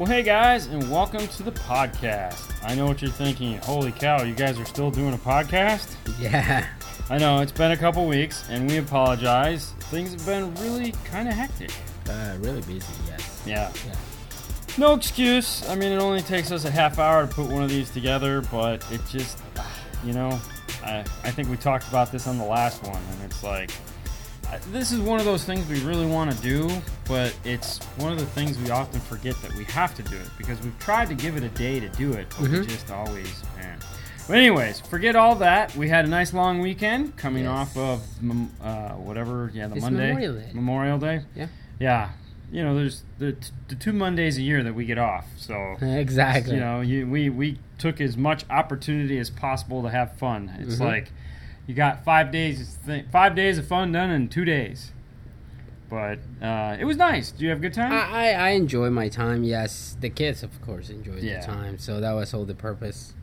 Well, hey guys, and welcome to the podcast. I know what you're thinking. Holy cow, you guys are still doing a podcast? Yeah. I know it's been a couple weeks, and we apologize. Things have been really kind of hectic. Uh, really busy, yes. Yeah. Yeah. No excuse. I mean, it only takes us a half hour to put one of these together, but it just, you know, I, I think we talked about this on the last one, and it's like, this is one of those things we really want to do, but it's one of the things we often forget that we have to do it because we've tried to give it a day to do it, but we Mhm. just always, man. But anyways, forget all that. We had a nice long weekend coming Yes. off of uh, whatever, yeah, the It's Monday, Memorial Day. Memorial Day. Yeah. Yeah, you know, there's the, t- the two Mondays a year that we get off, so Exactly. you know, you, we we took as much opportunity as possible to have fun. It's Mhm. like you got five days five days of fun done in two days. But uh, it was nice. Did you have a good time? I, I, I enjoy my time, yes. The kids, of course, enjoy Yeah. the time. So that was all the purpose.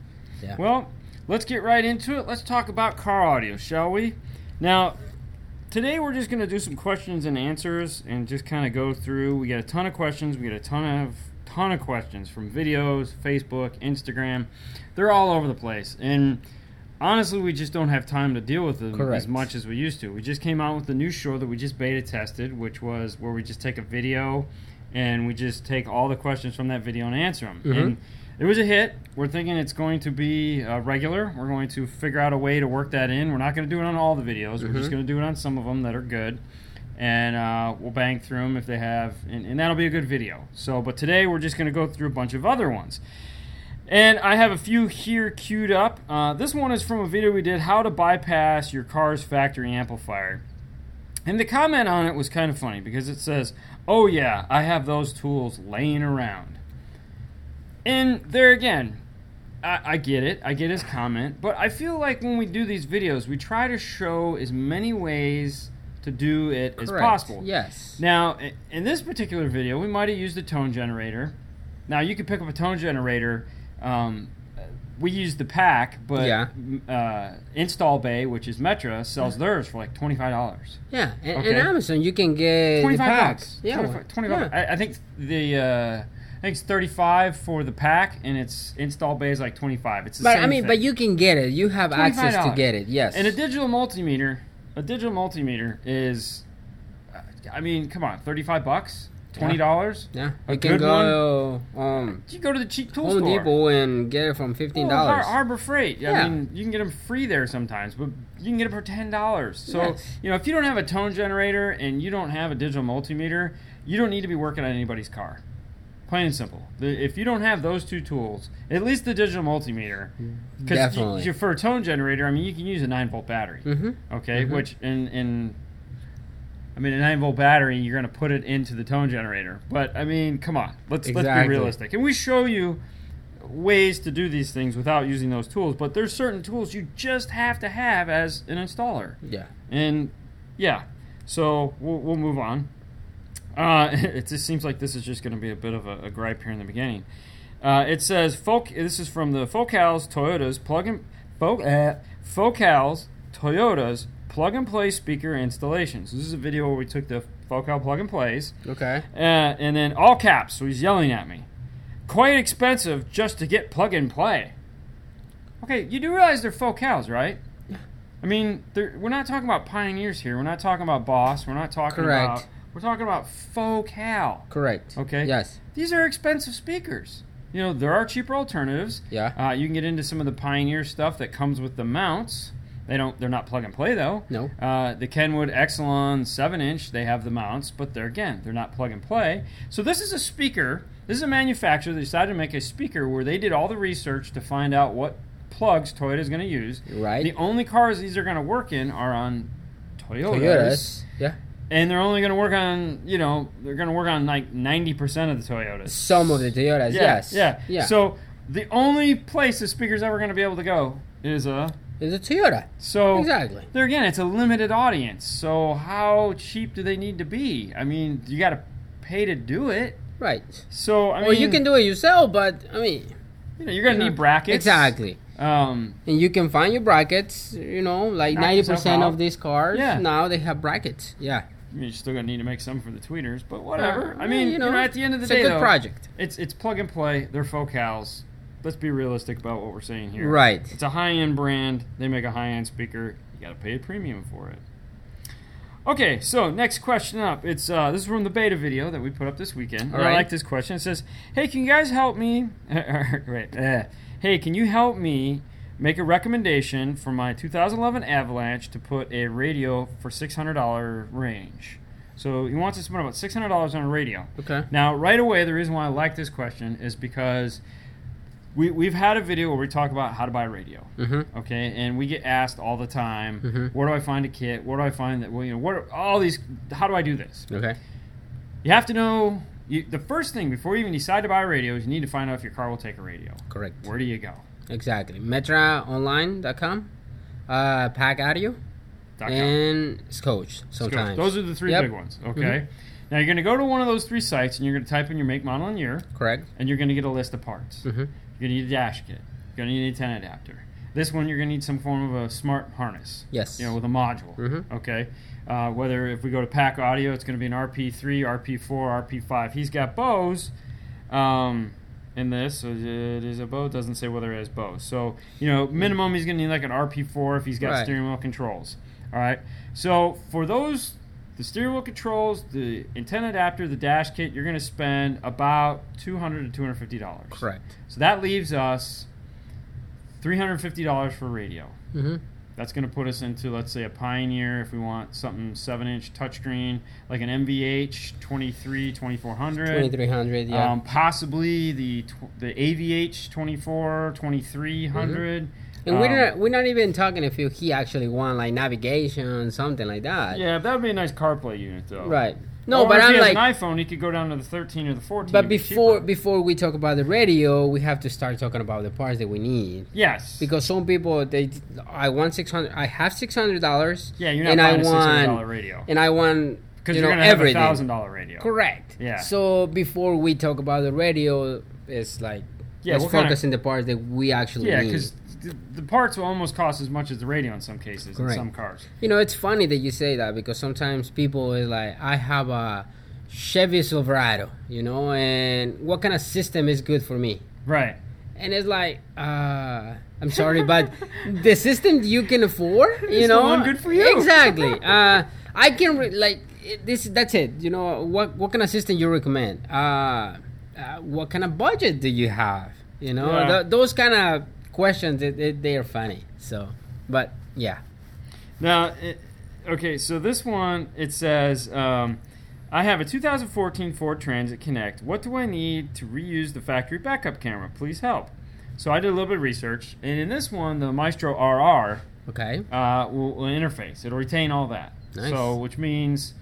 Yeah. Well, let's get right into it. Let's talk about car audio, shall we? Now, today we're just going to do some questions and answers and just kind of go through. We got a ton of questions. We got a ton of ton of questions from videos, Facebook, Instagram. They're all over the place. And honestly, we just don't have time to deal with them as much as we used to. We just came out with a new show that we just beta tested, which was where we just take a video and we just take all the questions from that video and answer them. Mhm. And it was a hit. We're thinking it's going to be uh, regular. We're going to figure out a way to work that in. We're not going to do it on all the videos. We're just Mhm. going to do it on some of them that are good, and uh, we'll bang through them if they have, and, and that'll be a good video. So, but today we're just going to go through a bunch of other ones. And I have a few here queued up. Uh, this one is from a video we did how to bypass your car's factory amplifier. And the comment on it was kind of funny because it says, Oh, yeah, I have those tools laying around. And there again, I, I get it. I get his comment. But I feel like when we do these videos, we try to show as many ways to do it as possible. Yes. Now, in this particular video, we might have used a tone generator. Now, you can pick up a tone generator. Um, we use the pack, but Yeah. uh, Install Bay, which is Metra, sells theirs for like twenty five dollars. Yeah. And, Okay. and Amazon, you can get Twenty the bucks. Yeah. 25, 25 yeah. I, I think the uh, I think it's thirty five for the pack, and it's Install Bay is like twenty five. It's the But I mean, thing. but you can get it. You have access to get it. Yes. And a digital multimeter, a digital multimeter is, I mean, come on, thirty five bucks, twenty dollars. yeah. a You can go um, You go to the cheap tool Home store. Depot and get it from fifteen Har- dollars. Harbor Freight. Yeah. I mean, you can get them free there sometimes, but you can get it for ten dollars. So Yes. you know, if you don't have a tone generator and you don't have a digital multimeter, you don't need to be working on anybody's car. Plain and simple. The, if you don't have those two tools, at least the digital multimeter, because Definitely. for a tone generator, I mean, you can use a nine volt battery. mm-hmm. Okay, Mhm. which in in I mean a nine volt battery, you're gonna put it into the tone generator. But I mean, come on, let's let's be realistic. And we show you ways to do these things without using those tools. But there's certain tools you just have to have as an installer. Yeah. And yeah, so we'll, we'll move on. Uh, it just seems like this is just going to be a bit of a, a gripe here in the beginning. Uh, it says Folk. This is from the Focals Toyotas plug and Fo, uh, Focals Toyotas plug and play speaker installations. This is a video where we took the Focal plug and plays, Okay. uh, and then all caps. So he's yelling at me. Quite expensive just to get plug and play. Okay, you do realize they're Focals, right? I mean, we're not talking about pioneers here. We're not talking about Boss. We're not talking Correct. about. We're talking about Focal. Correct. Okay. Yes. These are expensive speakers. You know, there are cheaper alternatives. Yeah. Uh, you can get into some of the Pioneer stuff that comes with the mounts. They don't. They're not plug and play though. No. Uh, the Kenwood Excelon seven inch, they have the mounts, but they're again, they're not plug and play. So this is a speaker. This is a manufacturer that decided to make a speaker where they did all the research to find out what plugs Toyota is going to use. Right. The only cars these are going to work in are on Toyotas, Toyotas. Yeah. and they're only going to work on you know they're going to work on like ninety percent of the Toyotas. Some of the Toyotas. Yeah, yes. Yeah. Yeah. So the only place the speaker's ever going to be able to go is a it's a Toyota. so Exactly. there again, it's a limited audience. So how cheap do they need to be? I mean, you got to pay to do it. Right. So I mean, you can do it yourself, but I mean, You know, you're gonna you know, need brackets. Exactly. Um, And you can find your brackets. You know, like ninety percent of these cars Yeah. now they have brackets. Yeah. you're still gonna need to make some for the tweeters, but whatever. Uh, I mean, you you know, know, at the end of the day. it's day, a good though, project. it's it's plug and play. They're focals. Let's be realistic about what we're saying here. Right. It's a high end brand. They make a high end speaker. You got to pay a premium for it. Okay, so next question up. It's uh, this is from the beta video that we put up this weekend. And I like this question. It says, "Hey, can you guys help me? Wait, eh. hey, can you help me make a recommendation for my 2011 Avalanche to put a radio for $600 range?" So he wants to spend about $600 on a radio. Okay. Now, right away, the reason why I like this question is because we, we've had a video where we talk about how to buy a radio. Mm-hmm. Okay, and we get asked all the time, Mhm. where do I find a kit? Where do I find that? Well, you know, what are all these? How do I do this? Okay. You have to know. You, the first thing before you even decide to buy a radio is you need to find out if your car will take a radio. Correct. Where do you go? Exactly. MetraOnline.com, uh, Pack Audio, com. and Scosche. Sometimes. Those are the three Yep. big ones. Okay. Mhm. Now you're going to go to one of those three sites and you're going to type in your make, model, and year, Correct. and you're going to get a list of parts. Mm-hmm. You're going to need a dash kit. You're going to need an antenna adapter. This one, you're going to need some form of a smart harness. Yes. You know, with a module. Mhm. Okay. Uh, whether if we go to Pack Audio, it's going to be an RP3, RP4, RP5. He's got Bose um, in this. So it is a Bose. Doesn't say whether it has Bose. So you know, minimum he's going to need like an RP4 if he's got Right. steering wheel controls. All right. So for those, the steering wheel controls, the antenna adapter, the dash kit, you're going to spend about 200 to 250 dollars. Correct. So that leaves us $350 for radio. Mm-hmm. That's going to put us into, let's say, a Pioneer if we want something 7 inch touchscreen, like an MVH 23 2400. 2300, yeah. Um, possibly the the AVH 24 2300. And we're, Um, not, we're not even talking if you- he actually want like navigation, something like that. Yeah, that would be a nice CarPlay unit, though. Right. No, Or but if I'm he has like, an iPhone, he could go down to the 13 or the 14. but It'd be before before we talk about the radio, we have to start talking about the parts that we need. yes, Because some people they I want six hundred I have six hundred dollars. yeah, you're not and buying I a $600 want radio and I want because you you're know going to have a thousand dollar radio. Correct. Yeah. So before we talk about the radio, it's like Yeah, let's focus in the parts that we actually Yeah, need. because the, the parts will almost cost as much as the radio in some cases Correct. in some cars. You know, it's funny that you say that because sometimes people is like, I have a Chevy Silverado, you know, and what kind of system is good for me? Right. And it's like, uh, I'm sorry, but the system you can afford, you It's the know, one good for you. Exactly. Uh, I can re- like this. That's it. You know, what what kind of system you recommend? Uh, uh, what kind of budget do you have? You know, Yeah. th- those kind of questions. They, they, they are funny. So, but yeah. Now, it, okay, so this one it says, um, I have a 2014 Ford Transit Connect. What do I need to reuse the factory backup camera? Please help. So I did a little bit of research, and in this one, the Maestro RR Okay. uh, will, will interface. It'll retain all that. Nice. So, which means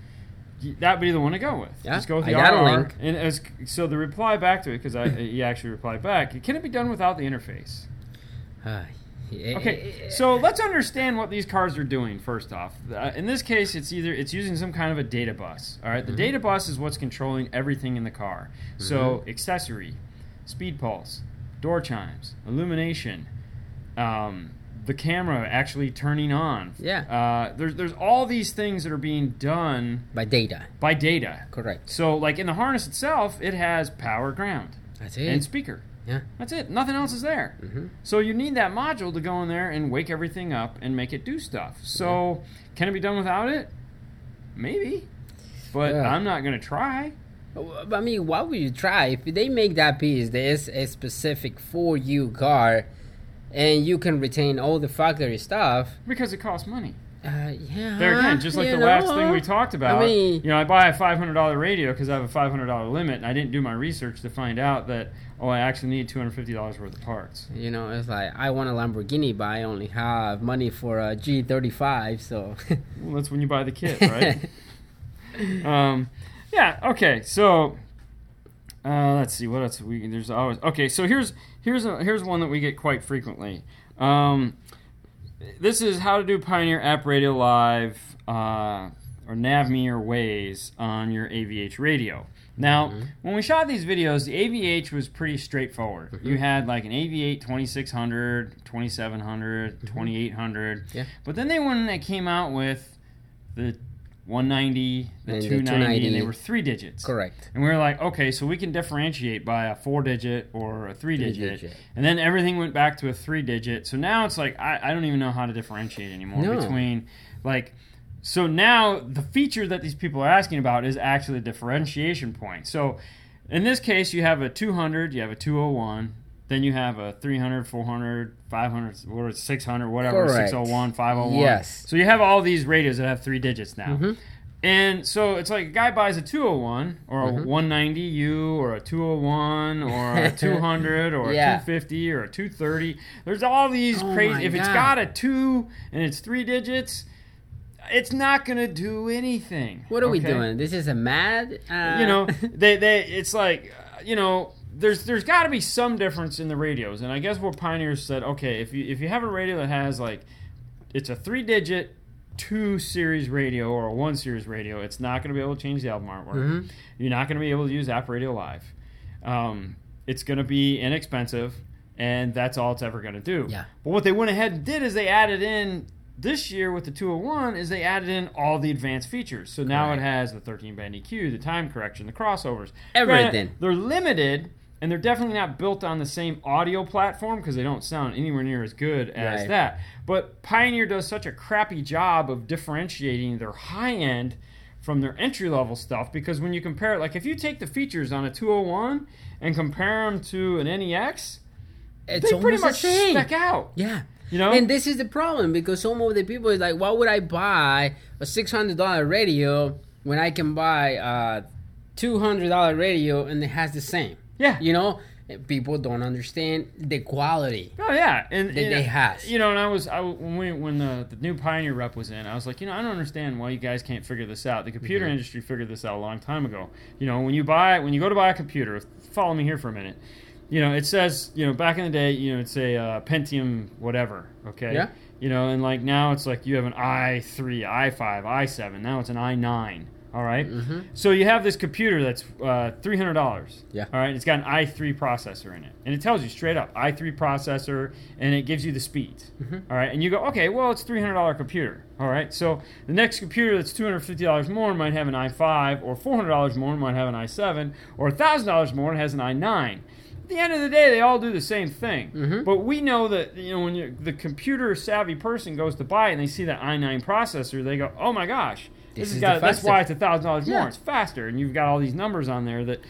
that'd be the one to go with. Yeah, Just go with I the a RR. link. And as so, the reply back to it because he actually replied back. Can it be done without the interface? Uh, yeah, Okay, so let's understand what these cars are doing first off. Uh, in this case, it's either it's using some kind of a data bus. All right, the data bus is what's controlling everything in the car. So accessory, speed pulse, door chimes, illumination, um, the camera actually turning on. Yeah. Uh, there's there's all these things that are being done by data. by data. Correct. So like in the harness itself, it has power, ground, That's it. and speaker. Yeah. That's it. Nothing else is there. Mhm. So you need that module to go in there and wake everything up and make it do stuff. So can it be done without it? Maybe. But Yeah. I'm not going to try. I mean, why would you try if they make that piece that is a specific for you car, and you can retain all the factory stuff? Because it costs money. Uh, yeah. There again, just like the last thing we talked about. mean- you know, I buy a $500 radio because I have a $500 limit, and I didn't do my research to find out that oh, I actually need $250 worth of parts. You know, it's like I want a Lamborghini, but I only have money for a G35, so. Well, that's when you buy the kit, right? um, yeah. Okay. So uh, let's see what else we there's always okay. So here's here's a, here's one that we get quite frequently. Um, this is how to do Pioneer App Radio Live uh, or Navmii or Waze on your AVH radio. Now, mm-hmm. when we shot these videos, the AVH was pretty straightforward. Mm-hmm. You had like an AVH 2600, 2700, mm-hmm. 2800. Yeah. But then they went and they came out with the 190, the And the 290, and they were three digits. Correct. And we were like, okay, so we can differentiate by a four digit or a three digit. Three-digit. And then everything went back to a three digit. So now it's like, I, I don't even know how to differentiate anymore No. between, like, so now the feature that these people are asking about is actually the differentiation point. So in this case, you have a 200, you have a 201, then you have a 300, 400, 500, or 600, whatever, Correct. 601, 501. Yes. So you have all these radios that have three digits now. Mhm. And so it's like a guy buys a 201 or a Mhm. 190U or a 201 or a 200 or Yeah. a 250 or a 230. There's all these Oh crazy. If it's got a 2 and it's three digits, it's not going to do anything. What are we doing? This is a mad. Uh, You know, they they it's like you know, there's there's got to be some difference in the radios. And I guess what Pioneers said, okay, if you if you have a radio that has like it's a 3 digit 2 series radio or a 1 series radio, it's not going to be able to change the album artwork. Mhm. You're not going to be able to use App Radio Live. Um, it's going to be inexpensive, and that's all it's ever going to do. Yeah. But what they went ahead and did is they added in this year with the 201 is they added in all the advanced features. So now Correct. it has the 13 band EQ, the time correction, the crossovers. Everything. Granted, They're limited. And they're definitely not built on the same audio platform because they don't sound anywhere near as good as Right. that. But Pioneer does such a crappy job of differentiating their high end from their entry level stuff because when you compare it, like if you take the features on a 201 and compare them to an NEX, it's they pretty much the same. spec out. Yeah. You know? And this is the problem because some of the people is like, why would I buy a six hundred dollar radio when I can buy a two hundred dollar radio and it has the same? Yeah. You know, people don't understand the quality. Oh yeah, and That and, they have. You know, and I was I, when we, when the, the new Pioneer rep was in, I was like, you know, I don't understand why you guys can't figure this out. The computer Mm-hmm. industry figured this out a long time ago. You know, when you buy when you go to buy a computer, follow me here for a minute. You know, it says you know back in the day, you know, it's a uh, Pentium whatever. Okay. Yeah. You know, and like now it's like you have an i3, i5, i7. Now it's an i9. All right? Mhm. So you have this computer that's uh, three hundred dollars. Yeah. All right. It's got an i3 processor in it, and it tells you straight up i3 processor, and it gives you the speeds. Mm-hmm. All right. And you go, okay, well, it's three hundred dollar computer. All right. So the next computer that's two hundred fifty dollars more might have an i5, or four hundred dollars more might have an i7, or thousand dollars more and has an i9. At the end of the day, they all do the same thing. Mhm. But we know that you know when you the computer savvy person goes to buy it and they see that i9 processor, they go, "Oh my gosh, This this, is got that's why it's a thousand dollars more. It's faster." And you've got all these numbers on there that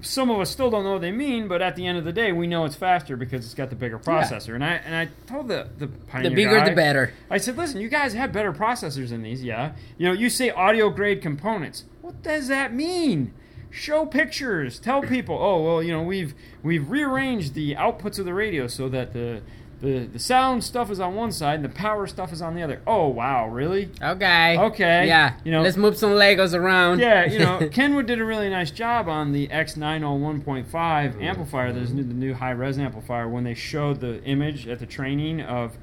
some of us still don't know what they mean. But at the end of the day, we know it's faster because it's got the bigger processor. And I and I told the the The bigger, guy, the better. I said, listen, you guys have better processors than these, yeah. You know, you say audio grade components. What does that mean? Show pictures. Tell people, oh well, you know, we've we've rearranged the outputs of the radio so that the the, the sound stuff is on one side and the power stuff is on the other. Oh wow, really? Okay. Okay. Yeah. You know- let's move some Legos around. Yeah, you know, Kenwood did a really nice job on the X901.5 amplifier, this new, the new high res amplifier, when they showed the image at the training of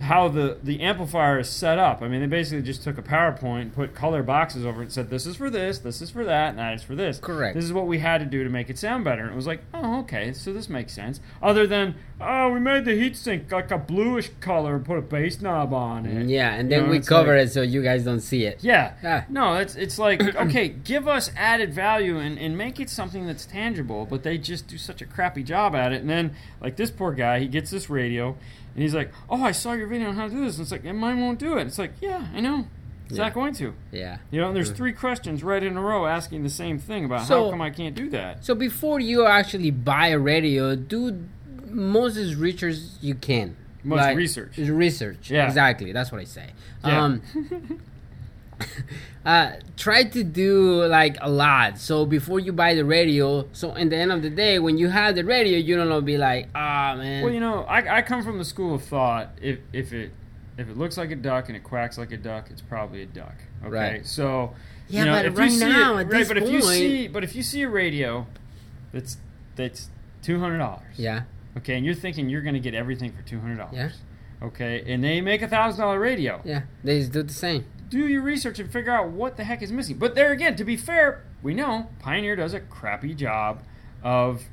how the, the amplifier is set up. I mean, they basically just took a PowerPoint, put color boxes over it, and said, this is for this, this is for that, and that is for this. Correct. This is what we had to do to make it sound better. And it was like, oh, okay, so this makes sense. Other than, oh, we made the heatsink like a bluish color and put a bass knob on it. Yeah, and You then know, we cover like- it so you guys don't see it. yeah. Ah. No, it's it's like okay, give us added value and, and make it something that's tangible, but they just do such a crappy job at it. And then like this poor guy, he gets this radio and he's like, Oh, I saw your video on how to do this. And it's like, and mine won't do it. It's like, yeah, I know. It's Yeah. not going to. Yeah. You know, and there's three questions right in a row asking the same thing about So- how come I can't do that. So before you actually buy a radio, do most as research you can. Most research. Research. Yeah. Exactly. That's what I say. Yeah. Um, uh, try to do like a lot. So before you buy the radio, so in the end of the day, when you have the radio, you don't be like, ah man. Well, you know, I, I come from the school of thought. If if it if it looks like a duck and it quacks like a duck, it's probably a duck. Okay, Right. so Yeah, you know, but if right you see now, it, at right, this but if you see but if you see a radio that's that's two hundred dollars, yeah. okay, and you're thinking you're going to get everything for two hundred dollars, Yeah. okay, and they make a thousand dollar radio, Yeah. They just do the same. Do your research and figure out what the heck is missing. But there again, to be fair, we know Pioneer does a crappy job of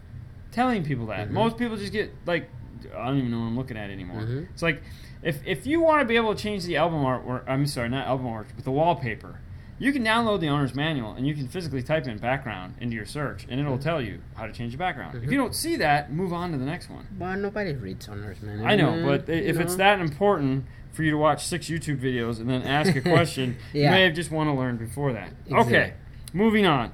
telling people that. Mhm. Most people just get like, I don't even know what I'm looking at anymore. Mhm. It's like if if you want to be able to change the album art, or I'm sorry, not album art, but the wallpaper. You can download the owner's manual and you can physically type in background into your search, and it'll tell you how to change the background. If you mhm. don't see that, move on to the next one. But nobody reads honors, man. I know, but i- you if it's that important for you to watch six YouTube videos and then ask a question, you may have just want to learn before that. Okay, moving on.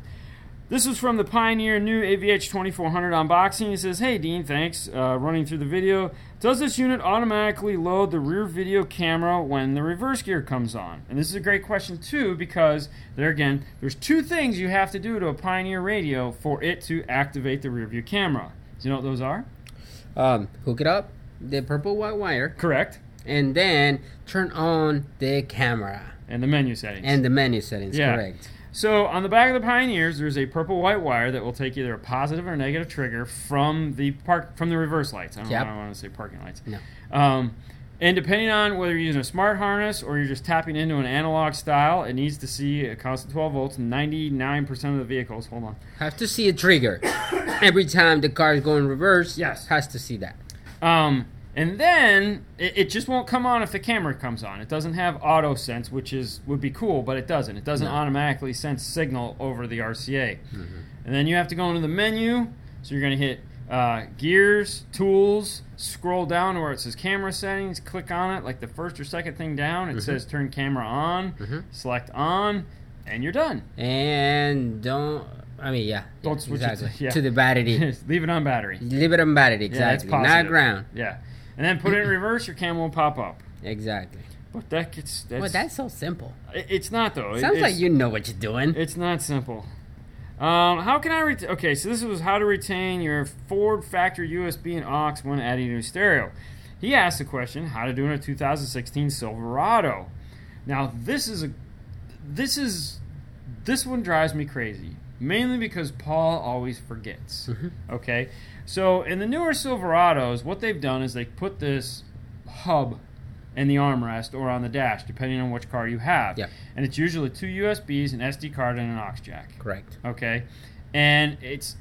This is from the Pioneer new AVH 2400 unboxing. He says, Hey Dean, thanks. Uh, running through the video. Does this unit automatically load the rear video camera when the reverse gear comes on? And this is a great question too because there again, there's two things you have to do to a Pioneer radio for it to activate the rear view camera. Do you know what those are? um, hook it up, the purple white wire, Correct. and then turn on the camera And the menu settings. and the menu settings. Yeah. Correct. So on the back of the Pioneers, there's a purple white wire that will take either a positive or negative trigger from the park from the reverse lights. I don't, Yep. I don't want to say parking lights. No. Um, and depending on whether you're using a smart harness or you're just tapping into an analog style, it needs to see a constant 12 volts. 99% of the vehicles. Hold on. Have to see a trigger every time the car is going reverse. Yes. has to see that. Um, and then it, it just won't come on if the camera comes on. It doesn't have auto sense, which is would be cool, but it doesn't. It doesn't No. automatically sense signal over the RCA. Mm-hmm. And then you have to go into the menu. So you're going to hit uh, gears, tools, scroll down to where it says camera settings, click on it like the first or second thing down. It mm-hmm. says turn camera on, mm-hmm. select on, and you're done. And don't. I mean, yeah. Don't yeah, switch it to- yeah. to the battery. Leave it on battery. Leave it on battery. Yeah, that's Exactly. Not ground. Yeah. And then put it in reverse, your cam will pop up. Exactly. But that gets that's, well, that's so simple. it- it's not though. It- Sounds like you know what you're doing. It's not simple. Um, how can I retain? Okay, so this was how to retain your Ford factory USB and aux when adding a new stereo. He asked the question: How to do in a 2016 Silverado? Now this is a this is this one drives me crazy, mainly because Paul always forgets. Mm-hmm. Okay, so in the newer Silverados, what they've done is they put this hub in the armrest or on the dash, depending on which car you have. Yeah. And it's usually two USBs, an SD card, and an aux jack. Correct. Okay, and it's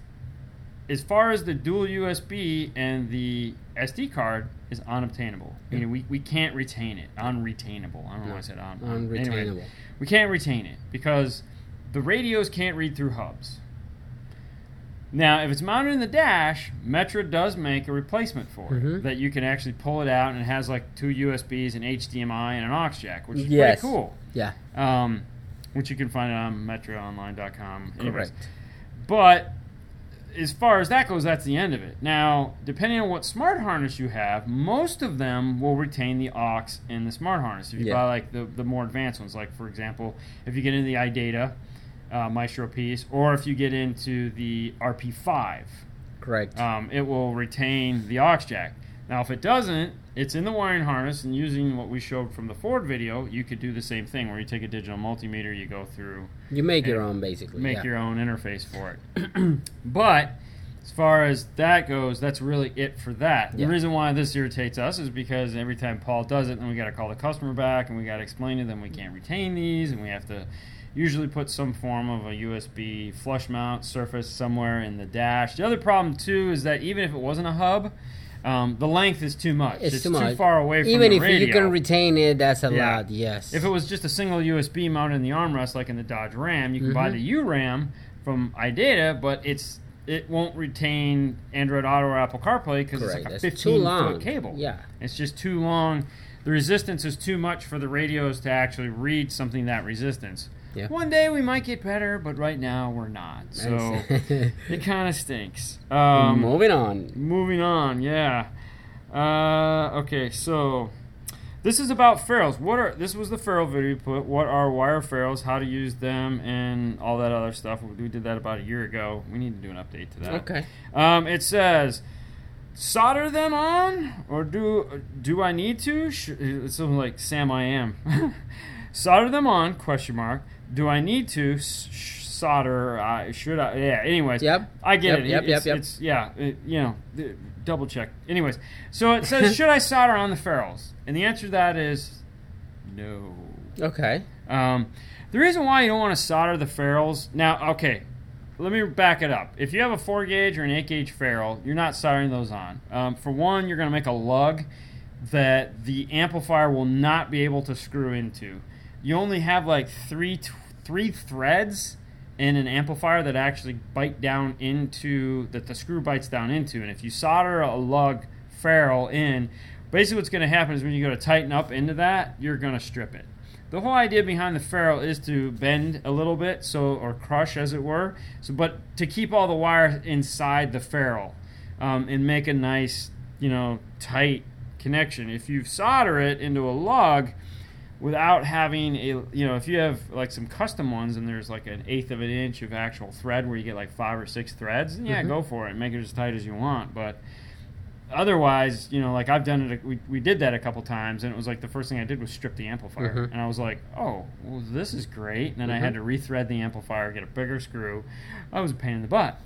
as far as the dual USB and the SD card is unobtainable. Meaning we, we can't retain it. Unretainable. I don't know why I said un. Anyway, Unretainable. we can't retain it because the radios can't read through hubs. Now, if it's mounted in the dash, Metra does make a replacement for it Mhm. that you can actually pull it out and it has like two USBs, an HDMI, and an aux jack, which is Yes. pretty cool. Yeah. Um, which you can find on metraonline.com. Anyways. Correct. But as far as that goes, that's the end of it. Now, depending on what smart harness you have, most of them will retain the aux in the smart harness. If you Yeah. buy like the, the more advanced ones, like for example, if you get into the iData uh, Maestro piece, or if you get into the RP5, Correct. um, it will retain the aux jack. Now, if it doesn't, it's in the wiring harness, and using what we showed from the Ford video, you could do the same thing where you take a digital multimeter, you go through, you make your own, basically. make yeah. your own interface for it. but as far as that goes, that's really it for that. Yeah. The reason why this irritates us is because every time Paul does it, then we got to call the customer back and we got to explain to them we can't retain these, and we have to usually put some form of a USB flush mount surface somewhere in the dash. The other problem too is that even if it wasn't a hub, um, the length is too much. It's, It's, too too, far away from. Even if radio. you can retain it, that's a Yeah. lot. Yes. If it was just a single USB mounted in the armrest, like in the Dodge Ram, you can buy Mhm. the U Ram from iData, but it's it won't retain Android Auto or Apple CarPlay because it's like a That's too 15 long. foot cable. Yeah. it's just too long. The resistance is too much for the radios to actually read something that resistance. Yeah. One day we might get better, but right now we're not. So it kind of stinks. Um, Moving on. Moving on, yeah. Uh, okay, so this is about ferrules. What are this was the ferrule video we put. What are wire ferrules? How to use them, and all that other stuff. We did that about a year ago. We need to do an update to that. Okay. Um, it says solder them on, or do do I need to? Sh- It's something like Sam I am. solder them on? Question mark. Do I need to sh- solder? Uh, should I? Yeah. Anyways. Yep. I get Yep, it. yep, it's, yep, yep. It's yeah. It, you know, double check. Anyways, so it says should I solder on the ferrules? And the answer to that is no. Okay. Um, the reason why you don't want to solder the ferrules now, okay, let me back it up. If you have a four gauge or an eight gauge ferrule, you're not soldering those on. Um, for one, you're going to make a lug that the amplifier will not be able to screw into. You only have like three three threads in an amplifier that actually bite down into that the screw bites down into, and if you solder a lug ferrule in, basically what's going to happen is when you go to tighten up into that, you're going to strip it. The whole idea behind the ferrule is to bend a little bit, so or crush as it were. So, but to keep all the wire inside the ferrule um, and make a nice, you know, tight connection. If you solder it into a lug without having a, you know, if you have like some custom ones and there's like an eighth of an inch of actual thread where you get like five or six threads, yeah, Mhm. go for it. Make it as tight as you want, but otherwise, you know, like I've done it. We, we did that a couple times, and it was like the first thing I did was strip the amplifier, Mhm. and I was like, oh, well, this is great. And then I had to rethread the amplifier, get a bigger screw. I was a pain in the butt.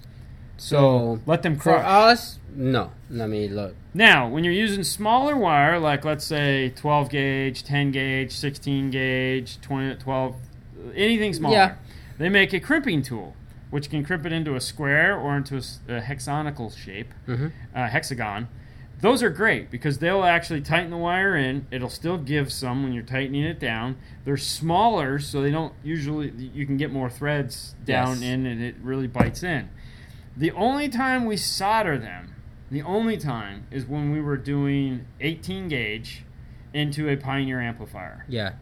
So Let them for us, no. Let me look. Now, when you're using smaller wire, like let's say 12 gauge, 10 gauge, 16 gauge, 20, 12, anything smaller, Yeah. they make a crimping tool, which can crimp it into a square or into a hexagonal shape, Mhm. uh, hexagon. Those are great because they'll actually tighten the wire in. It'll still give some when you're tightening it down. They're smaller, so they don't usually. You can get more threads down Yes. in, and it really bites in. The only time we solder them, the only time is when we were doing 18 gauge into a Pioneer amplifier. Yeah.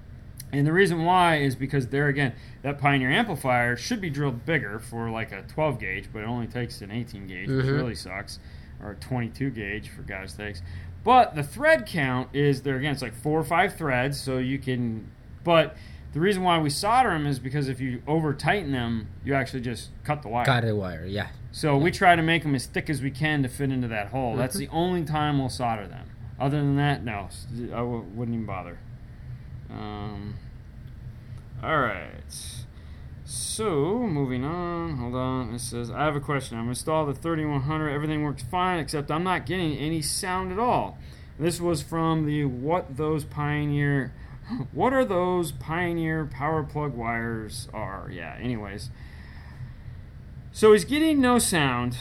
And the reason why is because there again, that Pioneer amplifier should be drilled bigger for like a 12 gauge, but it only takes an 18 gauge, which Mhm. really sucks, or a 22 gauge for God's sakes. But the thread count is there again. It's like four or five threads, so you can. But the reason why we solder them is because if you over tighten them, you actually just cut the wire. Cut the wire. Yeah. So we try to make them as thick as we can to fit into that hole. That's Mm-hmm. the only time we'll solder them. Other than that, no, I w- wouldn't even bother. Um, all right. So moving on. Hold on. It says I have a question. I'm installed the 3100. Everything works fine except I'm not getting any sound at all. This was from the what those Pioneer. What are those Pioneer power plug wires are? Yeah. Anyways. So he's getting no sound.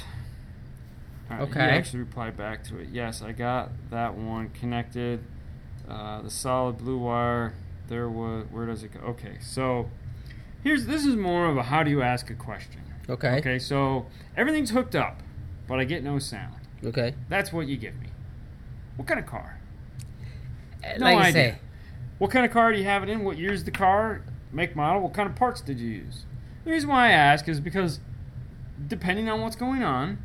Okay, He actually replied back to it. Yes, I got that one connected. Uh, the solid blue wire. There was. Where does it go? Okay, so here's this is more of a how do you ask a question. Okay. Okay, so everything's hooked up, but I get no sound. Okay. That's what you give me. What kind of car? No like I idea. say, What kind of car do you have it in? What year's the car? Make, model? What kind of parts did you use? The reason why I ask is because depending on what's going on,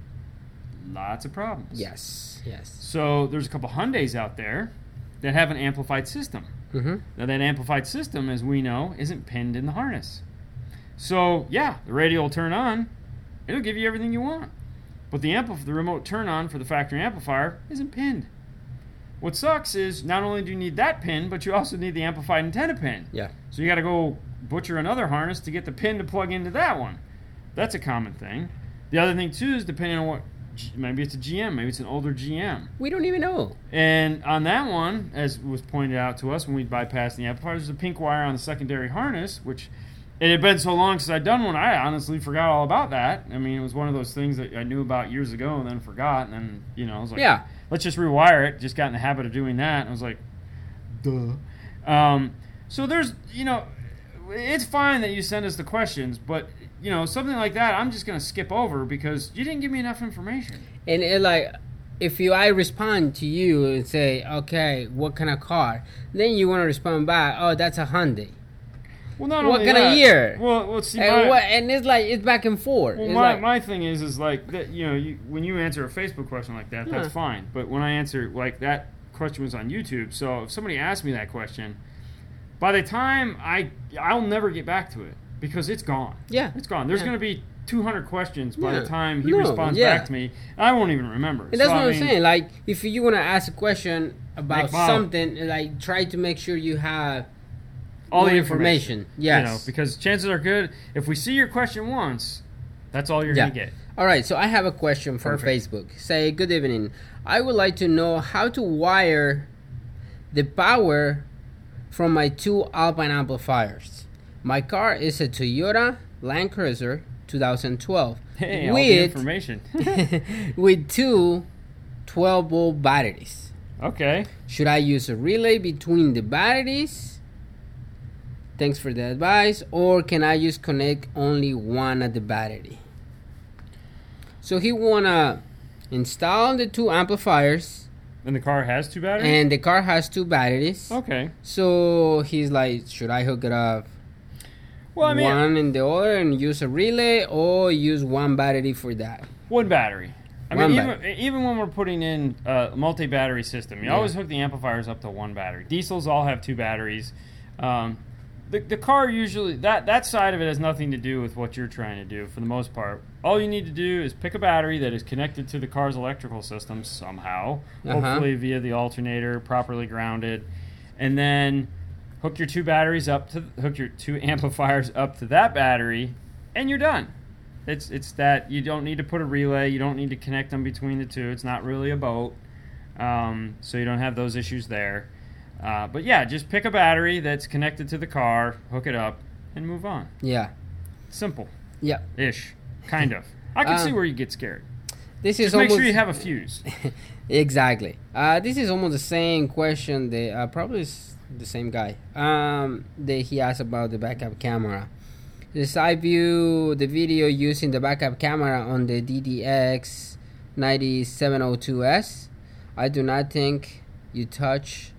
lots of problems. yes. Yes. So there's a couple Hyundais out there that have an amplified system. Mm-hmm. Now that amplified system, as we know, isn't pinned in the harness. So yeah, the radio will turn on. It'll give you everything you want. But the ampli- the remote turn on for the factory amplifier isn't pinned. What sucks is not only do you need that pin, but you also need the amplified antenna pin. Yeah. So you got to go butcher another harness to get the pin to plug into that one. That's a common thing. The other thing too is depending on what maybe it's a GM, maybe it's an older GM. We don't even know. And on that one, as was pointed out to us when we bypassed the amplifier, there's a pink wire on the secondary harness, which it had been so long since I'd done one, I honestly forgot all about that. I mean, it was one of those things that I knew about years ago and then forgot, and then you know, I was like, Yeah. Let's just rewire it. Just got in the habit of doing that, and I was like, duh. Um, so there's, you know, it's fine that you send us the questions, but you know, something like that, I'm just gonna skip over because you didn't give me enough information. And it like, if you I respond to you and say, okay, what kind of car? Then you want to respond back, oh, that's a Hyundai. Well, not What only kind of year? Well, let's see. And, my- what, and it's like it's back and forth. Well, my, like- my thing is, is like that. You know, you, when you answer a Facebook question like that, that's fine. But when I answer like that question was on YouTube, so if somebody asked me that question, by the time I, I'll never get back to it because it's gone. Yeah. it's gone. There's Yeah. going to be 200 questions by Yeah. the time he No, responds yeah. back to me. I won't even remember. And that's So, what I I'm mean, saying. Like, if you want to ask a question about something, like try to make sure you have All the information. information. You know, Yes. because chances are good if we see your question once, that's all you're Yeah. going to get. All right, so I have a question from Perfect. Facebook. Say, good evening. I would like to know how to wire the power from my two Alpine amplifiers. My car is a Toyota Land Cruiser 2012 Hey, all the with information. with two 12 volt batteries. okay. Should I use a relay between the batteries Thanks for the advice. Or can I just connect only one at the battery? So he wanna install the two amplifiers, And the car has two batteries. and the car has two batteries. okay. So he's like, should I hook it up Well, I mean, one in the other and use a relay, or use one battery for that? one battery. I One mean, even, even when we're putting in a multi-battery system, you Yeah. always hook the amplifiers up to one battery. Diesels all have two batteries. Um, the, the car usually that that side of it has nothing to do with what you're trying to do for the most part. All you need to do is pick a battery that is connected to the car's electrical system somehow, Uh-huh. hopefully via the alternator, properly grounded, and then hook your two batteries up to hook your two amplifiers up to that battery, and you're done. It's it's that you don't need to put a relay. You don't need to connect them between the two. It's not really a boat, um, so you don't have those issues there. Uh, but yeah, just pick a battery that's connected to the car, hook it up, and move on. Yeah, Simple yeah. ish, kind of. I can Uh, see where you get scared. This is Just make sure you have a fuse. exactly. Uh, this is almost the same question that uh, probably is the same guy um, that he asked about the backup camera. This I view the video using the backup camera on the DDX 9702S. I do not think you touch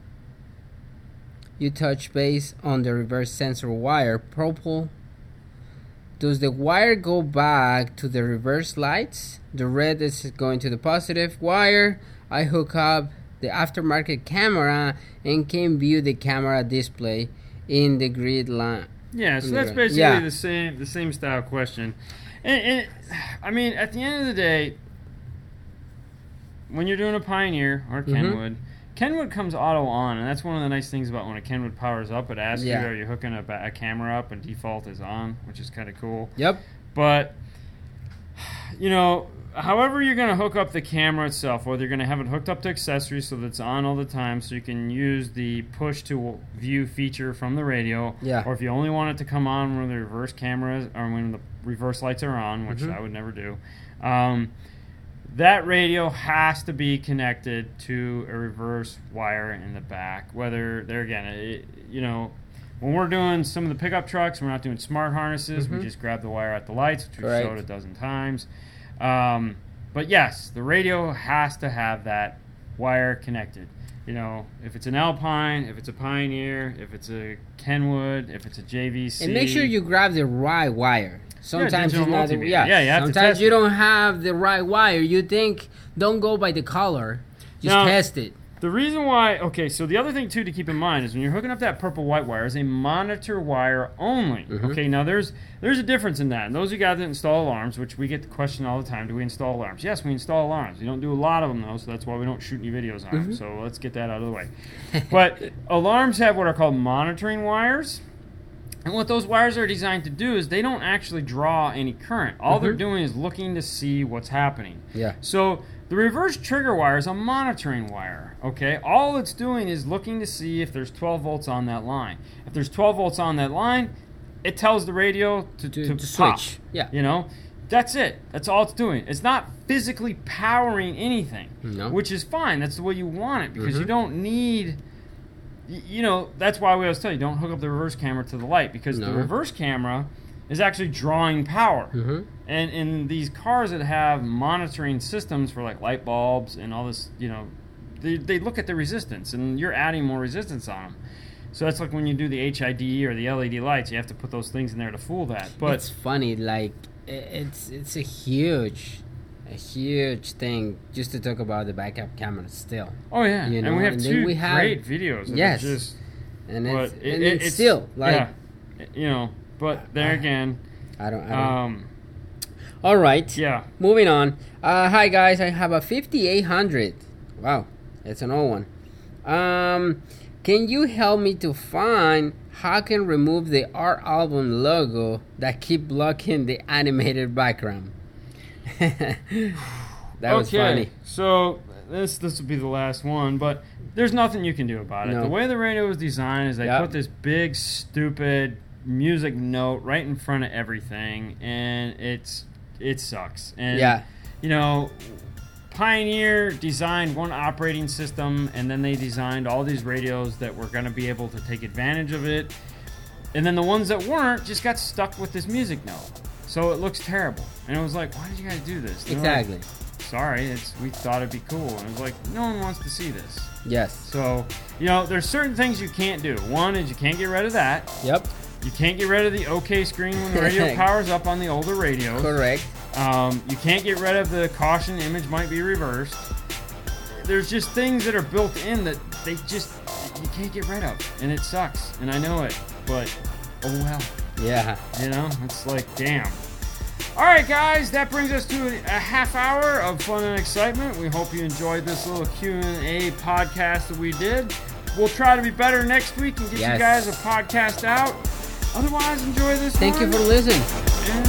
you touch base on the reverse sensor wire. Purple does the wire go back to the reverse lights? The red is going to the positive wire. I hook up the aftermarket camera and can view the camera display in the grid line. Yeah, so that's basically Yeah. the same the same style question. And, and I mean, at the end of the day, when you're doing a Pioneer or Mhm. Kenwood, Kenwood comes auto on, and that's one of the nice things about when a Kenwood powers up. It asks Yeah. you, "Are you hooking a, a camera up?" and default is on, which is kind of cool. Yep. But you know, however you're going to hook up the camera itself, whether you're going to have it hooked up to accessories so that it's on all the time, so you can use the push to view feature from the radio, Yeah. or if you only want it to come on when the reverse cameras or when the reverse lights are on, which Mhm. I would never do. Um, that radio has to be connected to a reverse wire in the back. Whether there again, it, you know, when we're doing some of the pickup trucks, we're not doing smart harnesses. Mhm. We just grab the wire at the lights, which we've showed a dozen times. Um, but yes, the radio has to have that wire connected. You know, if it's an Alpine, if it's a Pioneer, if it's a Kenwood, if it's a JVC, And make sure you grab the right wire. Sometimes it's not yeah. Yeah, you Sometimes you it. don't have the right wire. You think don't go by the color. Just Now- test it. The reason why, okay, so the other thing too to keep in mind is when you're hooking up that purple white wire is a monitor wire only. Mhm. Okay, now there's there's a difference in that. And those of you guys that install alarms, which we get the question all the time, do we install alarms? Yes, we install alarms. We don't do a lot of them though, so that's why we don't shoot any videos on Mm-hmm. them. So let's get that out of the way. but alarms have what are called monitoring wires. And what those wires are designed to do is they don't actually draw any current. All they're Mhm. doing is looking to see what's happening. Yeah. So the reverse trigger wire is a monitoring wire. Okay, all it's doing is looking to see if there's 12 volts on that line. If there's 12 volts on that line, it tells the radio to, To- to, to pop. switch. Yeah. You know, that's it. That's all it's doing. It's not physically powering anything, No. which is fine. That's the way you want it because you Mhm. don't need. You know, that's why we always tell you don't hook up the reverse camera to the light because the reverse camera is actually drawing power. Mm-hmm. And in these cars that have monitoring systems for like light bulbs and all this, you know, they, they look at the resistance and you're adding more resistance on them. So that's like when you do the HID or the LED lights, you have to put those things in there to fool that. But it's funny. Like it's it's a huge, a huge thing just to talk about the backup camera still. oh yeah, you and we have and two we have- great videos. Yes. just And it's, it- and it- it's, it's still like yeah, you know. But there again, I don't. I don't um, All right. yeah, Moving on. Uh, hi guys, I have a 5800. Wow, it's an old one. Um, can you help me to find how I can remove the art album logo that keep blocking the animated background? that was okay. funny. So this this will be the last one, but there's nothing you can do about it. No. The way the radio was designed is they Yep. put this big stupid music note right in front of everything, and it's it sucks. And Yeah. you know. Pioneer designed one operating system and then they designed all these radios that were going to be able to take advantage of it. and then the ones that weren't just got stuck with this music note. So it looks terrible. And it was like, why did you guys do this? They're like, Exactly. Sorry, it's we thought it'd be cool. And it was like, no one wants to see this. Yes. So, you know, there's certain things you can't do. One is you can't get rid of that. Yep. You can't get rid of the OK screen when the radio powers up on the older radios. Correct. Um, you can't get rid of the caution image might be reversed. There's just things that are built in that they just you can't get rid of, and it sucks. And I know it, but oh well. Yeah. You know, it's like damn. All right, guys, that brings us to a half hour of fun and excitement. We hope you enjoyed this little Q and A podcast that we did. We'll try to be better next week and get Yes. you guys a podcast out. Otherwise, enjoy this. Thank you for listening. and